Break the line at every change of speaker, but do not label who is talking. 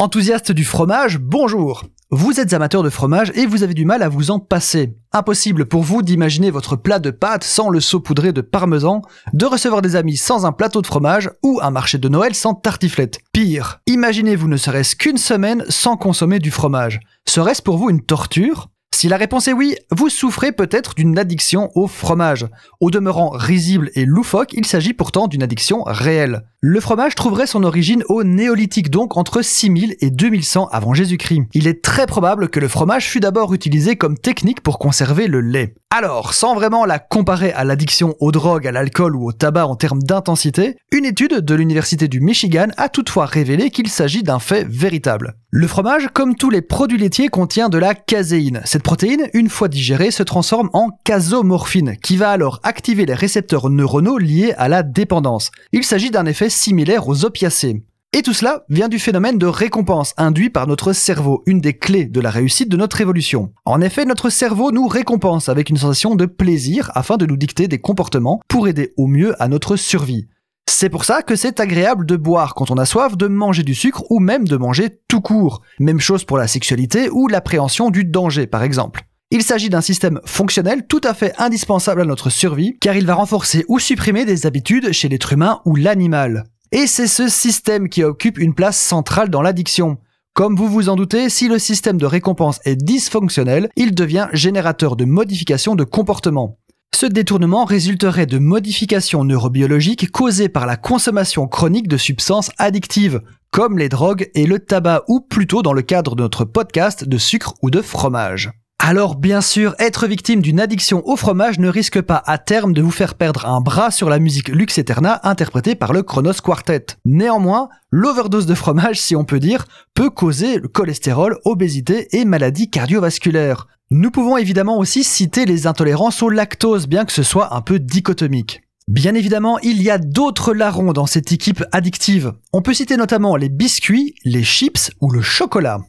Enthousiaste du fromage, bonjour Vous êtes amateur de fromage et vous avez du mal à vous en passer. Impossible pour vous d'imaginer votre plat de pâtes sans le saupoudré de parmesan, de recevoir des amis sans un plateau de fromage ou un marché de Noël sans tartiflette. Pire, imaginez-vous ne serait-ce qu'une semaine sans consommer du fromage. Serait-ce pour vous une torture? Si la réponse est oui, vous souffrez peut-être d'une addiction au fromage. Au demeurant risible et loufoque, il s'agit pourtant d'une addiction réelle. Le fromage trouverait son origine au néolithique, donc entre 6000 et 2100 avant Jésus-Christ. Il est très probable que le fromage fut d'abord utilisé comme technique pour conserver le lait. Alors, sans vraiment la comparer à l'addiction aux drogues, à l'alcool ou au tabac en termes d'intensité, une étude de l'Université du Michigan a toutefois révélé qu'il s'agit d'un fait véritable. Le fromage, comme tous les produits laitiers, contient de la caséine. Cette protéine, une fois digérée, se transforme en casomorphine, qui va alors activer les récepteurs neuronaux liés à la dépendance. Il s'agit d'un effet similaire aux opiacés. Et tout cela vient du phénomène de récompense induit par notre cerveau, une des clés de la réussite de notre évolution. En effet, notre cerveau nous récompense avec une sensation de plaisir afin de nous dicter des comportements pour aider au mieux à notre survie. C'est pour ça que c'est agréable de boire quand on a soif, de manger du sucre ou même de manger tout court. Même chose pour la sexualité ou l'appréhension du danger par exemple. Il s'agit d'un système fonctionnel tout à fait indispensable à notre survie car il va renforcer ou supprimer des habitudes chez l'être humain ou l'animal. Et c'est ce système qui occupe une place centrale dans l'addiction. Comme vous vous en doutez, si le système de récompense est dysfonctionnel, il devient générateur de modifications de comportement. Ce détournement résulterait de modifications neurobiologiques causées par la consommation chronique de substances addictives, comme les drogues et le tabac, ou plutôt dans le cadre de notre podcast de sucre ou de fromage. Alors bien sûr, être victime d'une addiction au fromage ne risque pas à terme de vous faire perdre un bras sur la musique Lux Eterna interprétée par le Chronos Quartet. Néanmoins, l'overdose de fromage, si on peut dire, peut causer le cholestérol, obésité et maladies cardiovasculaires. Nous pouvons évidemment aussi citer les intolérances au lactose, bien que ce soit un peu dichotomique. Bien évidemment, il y a d'autres larrons dans cette équipe addictive. On peut citer notamment les biscuits, les chips ou le chocolat.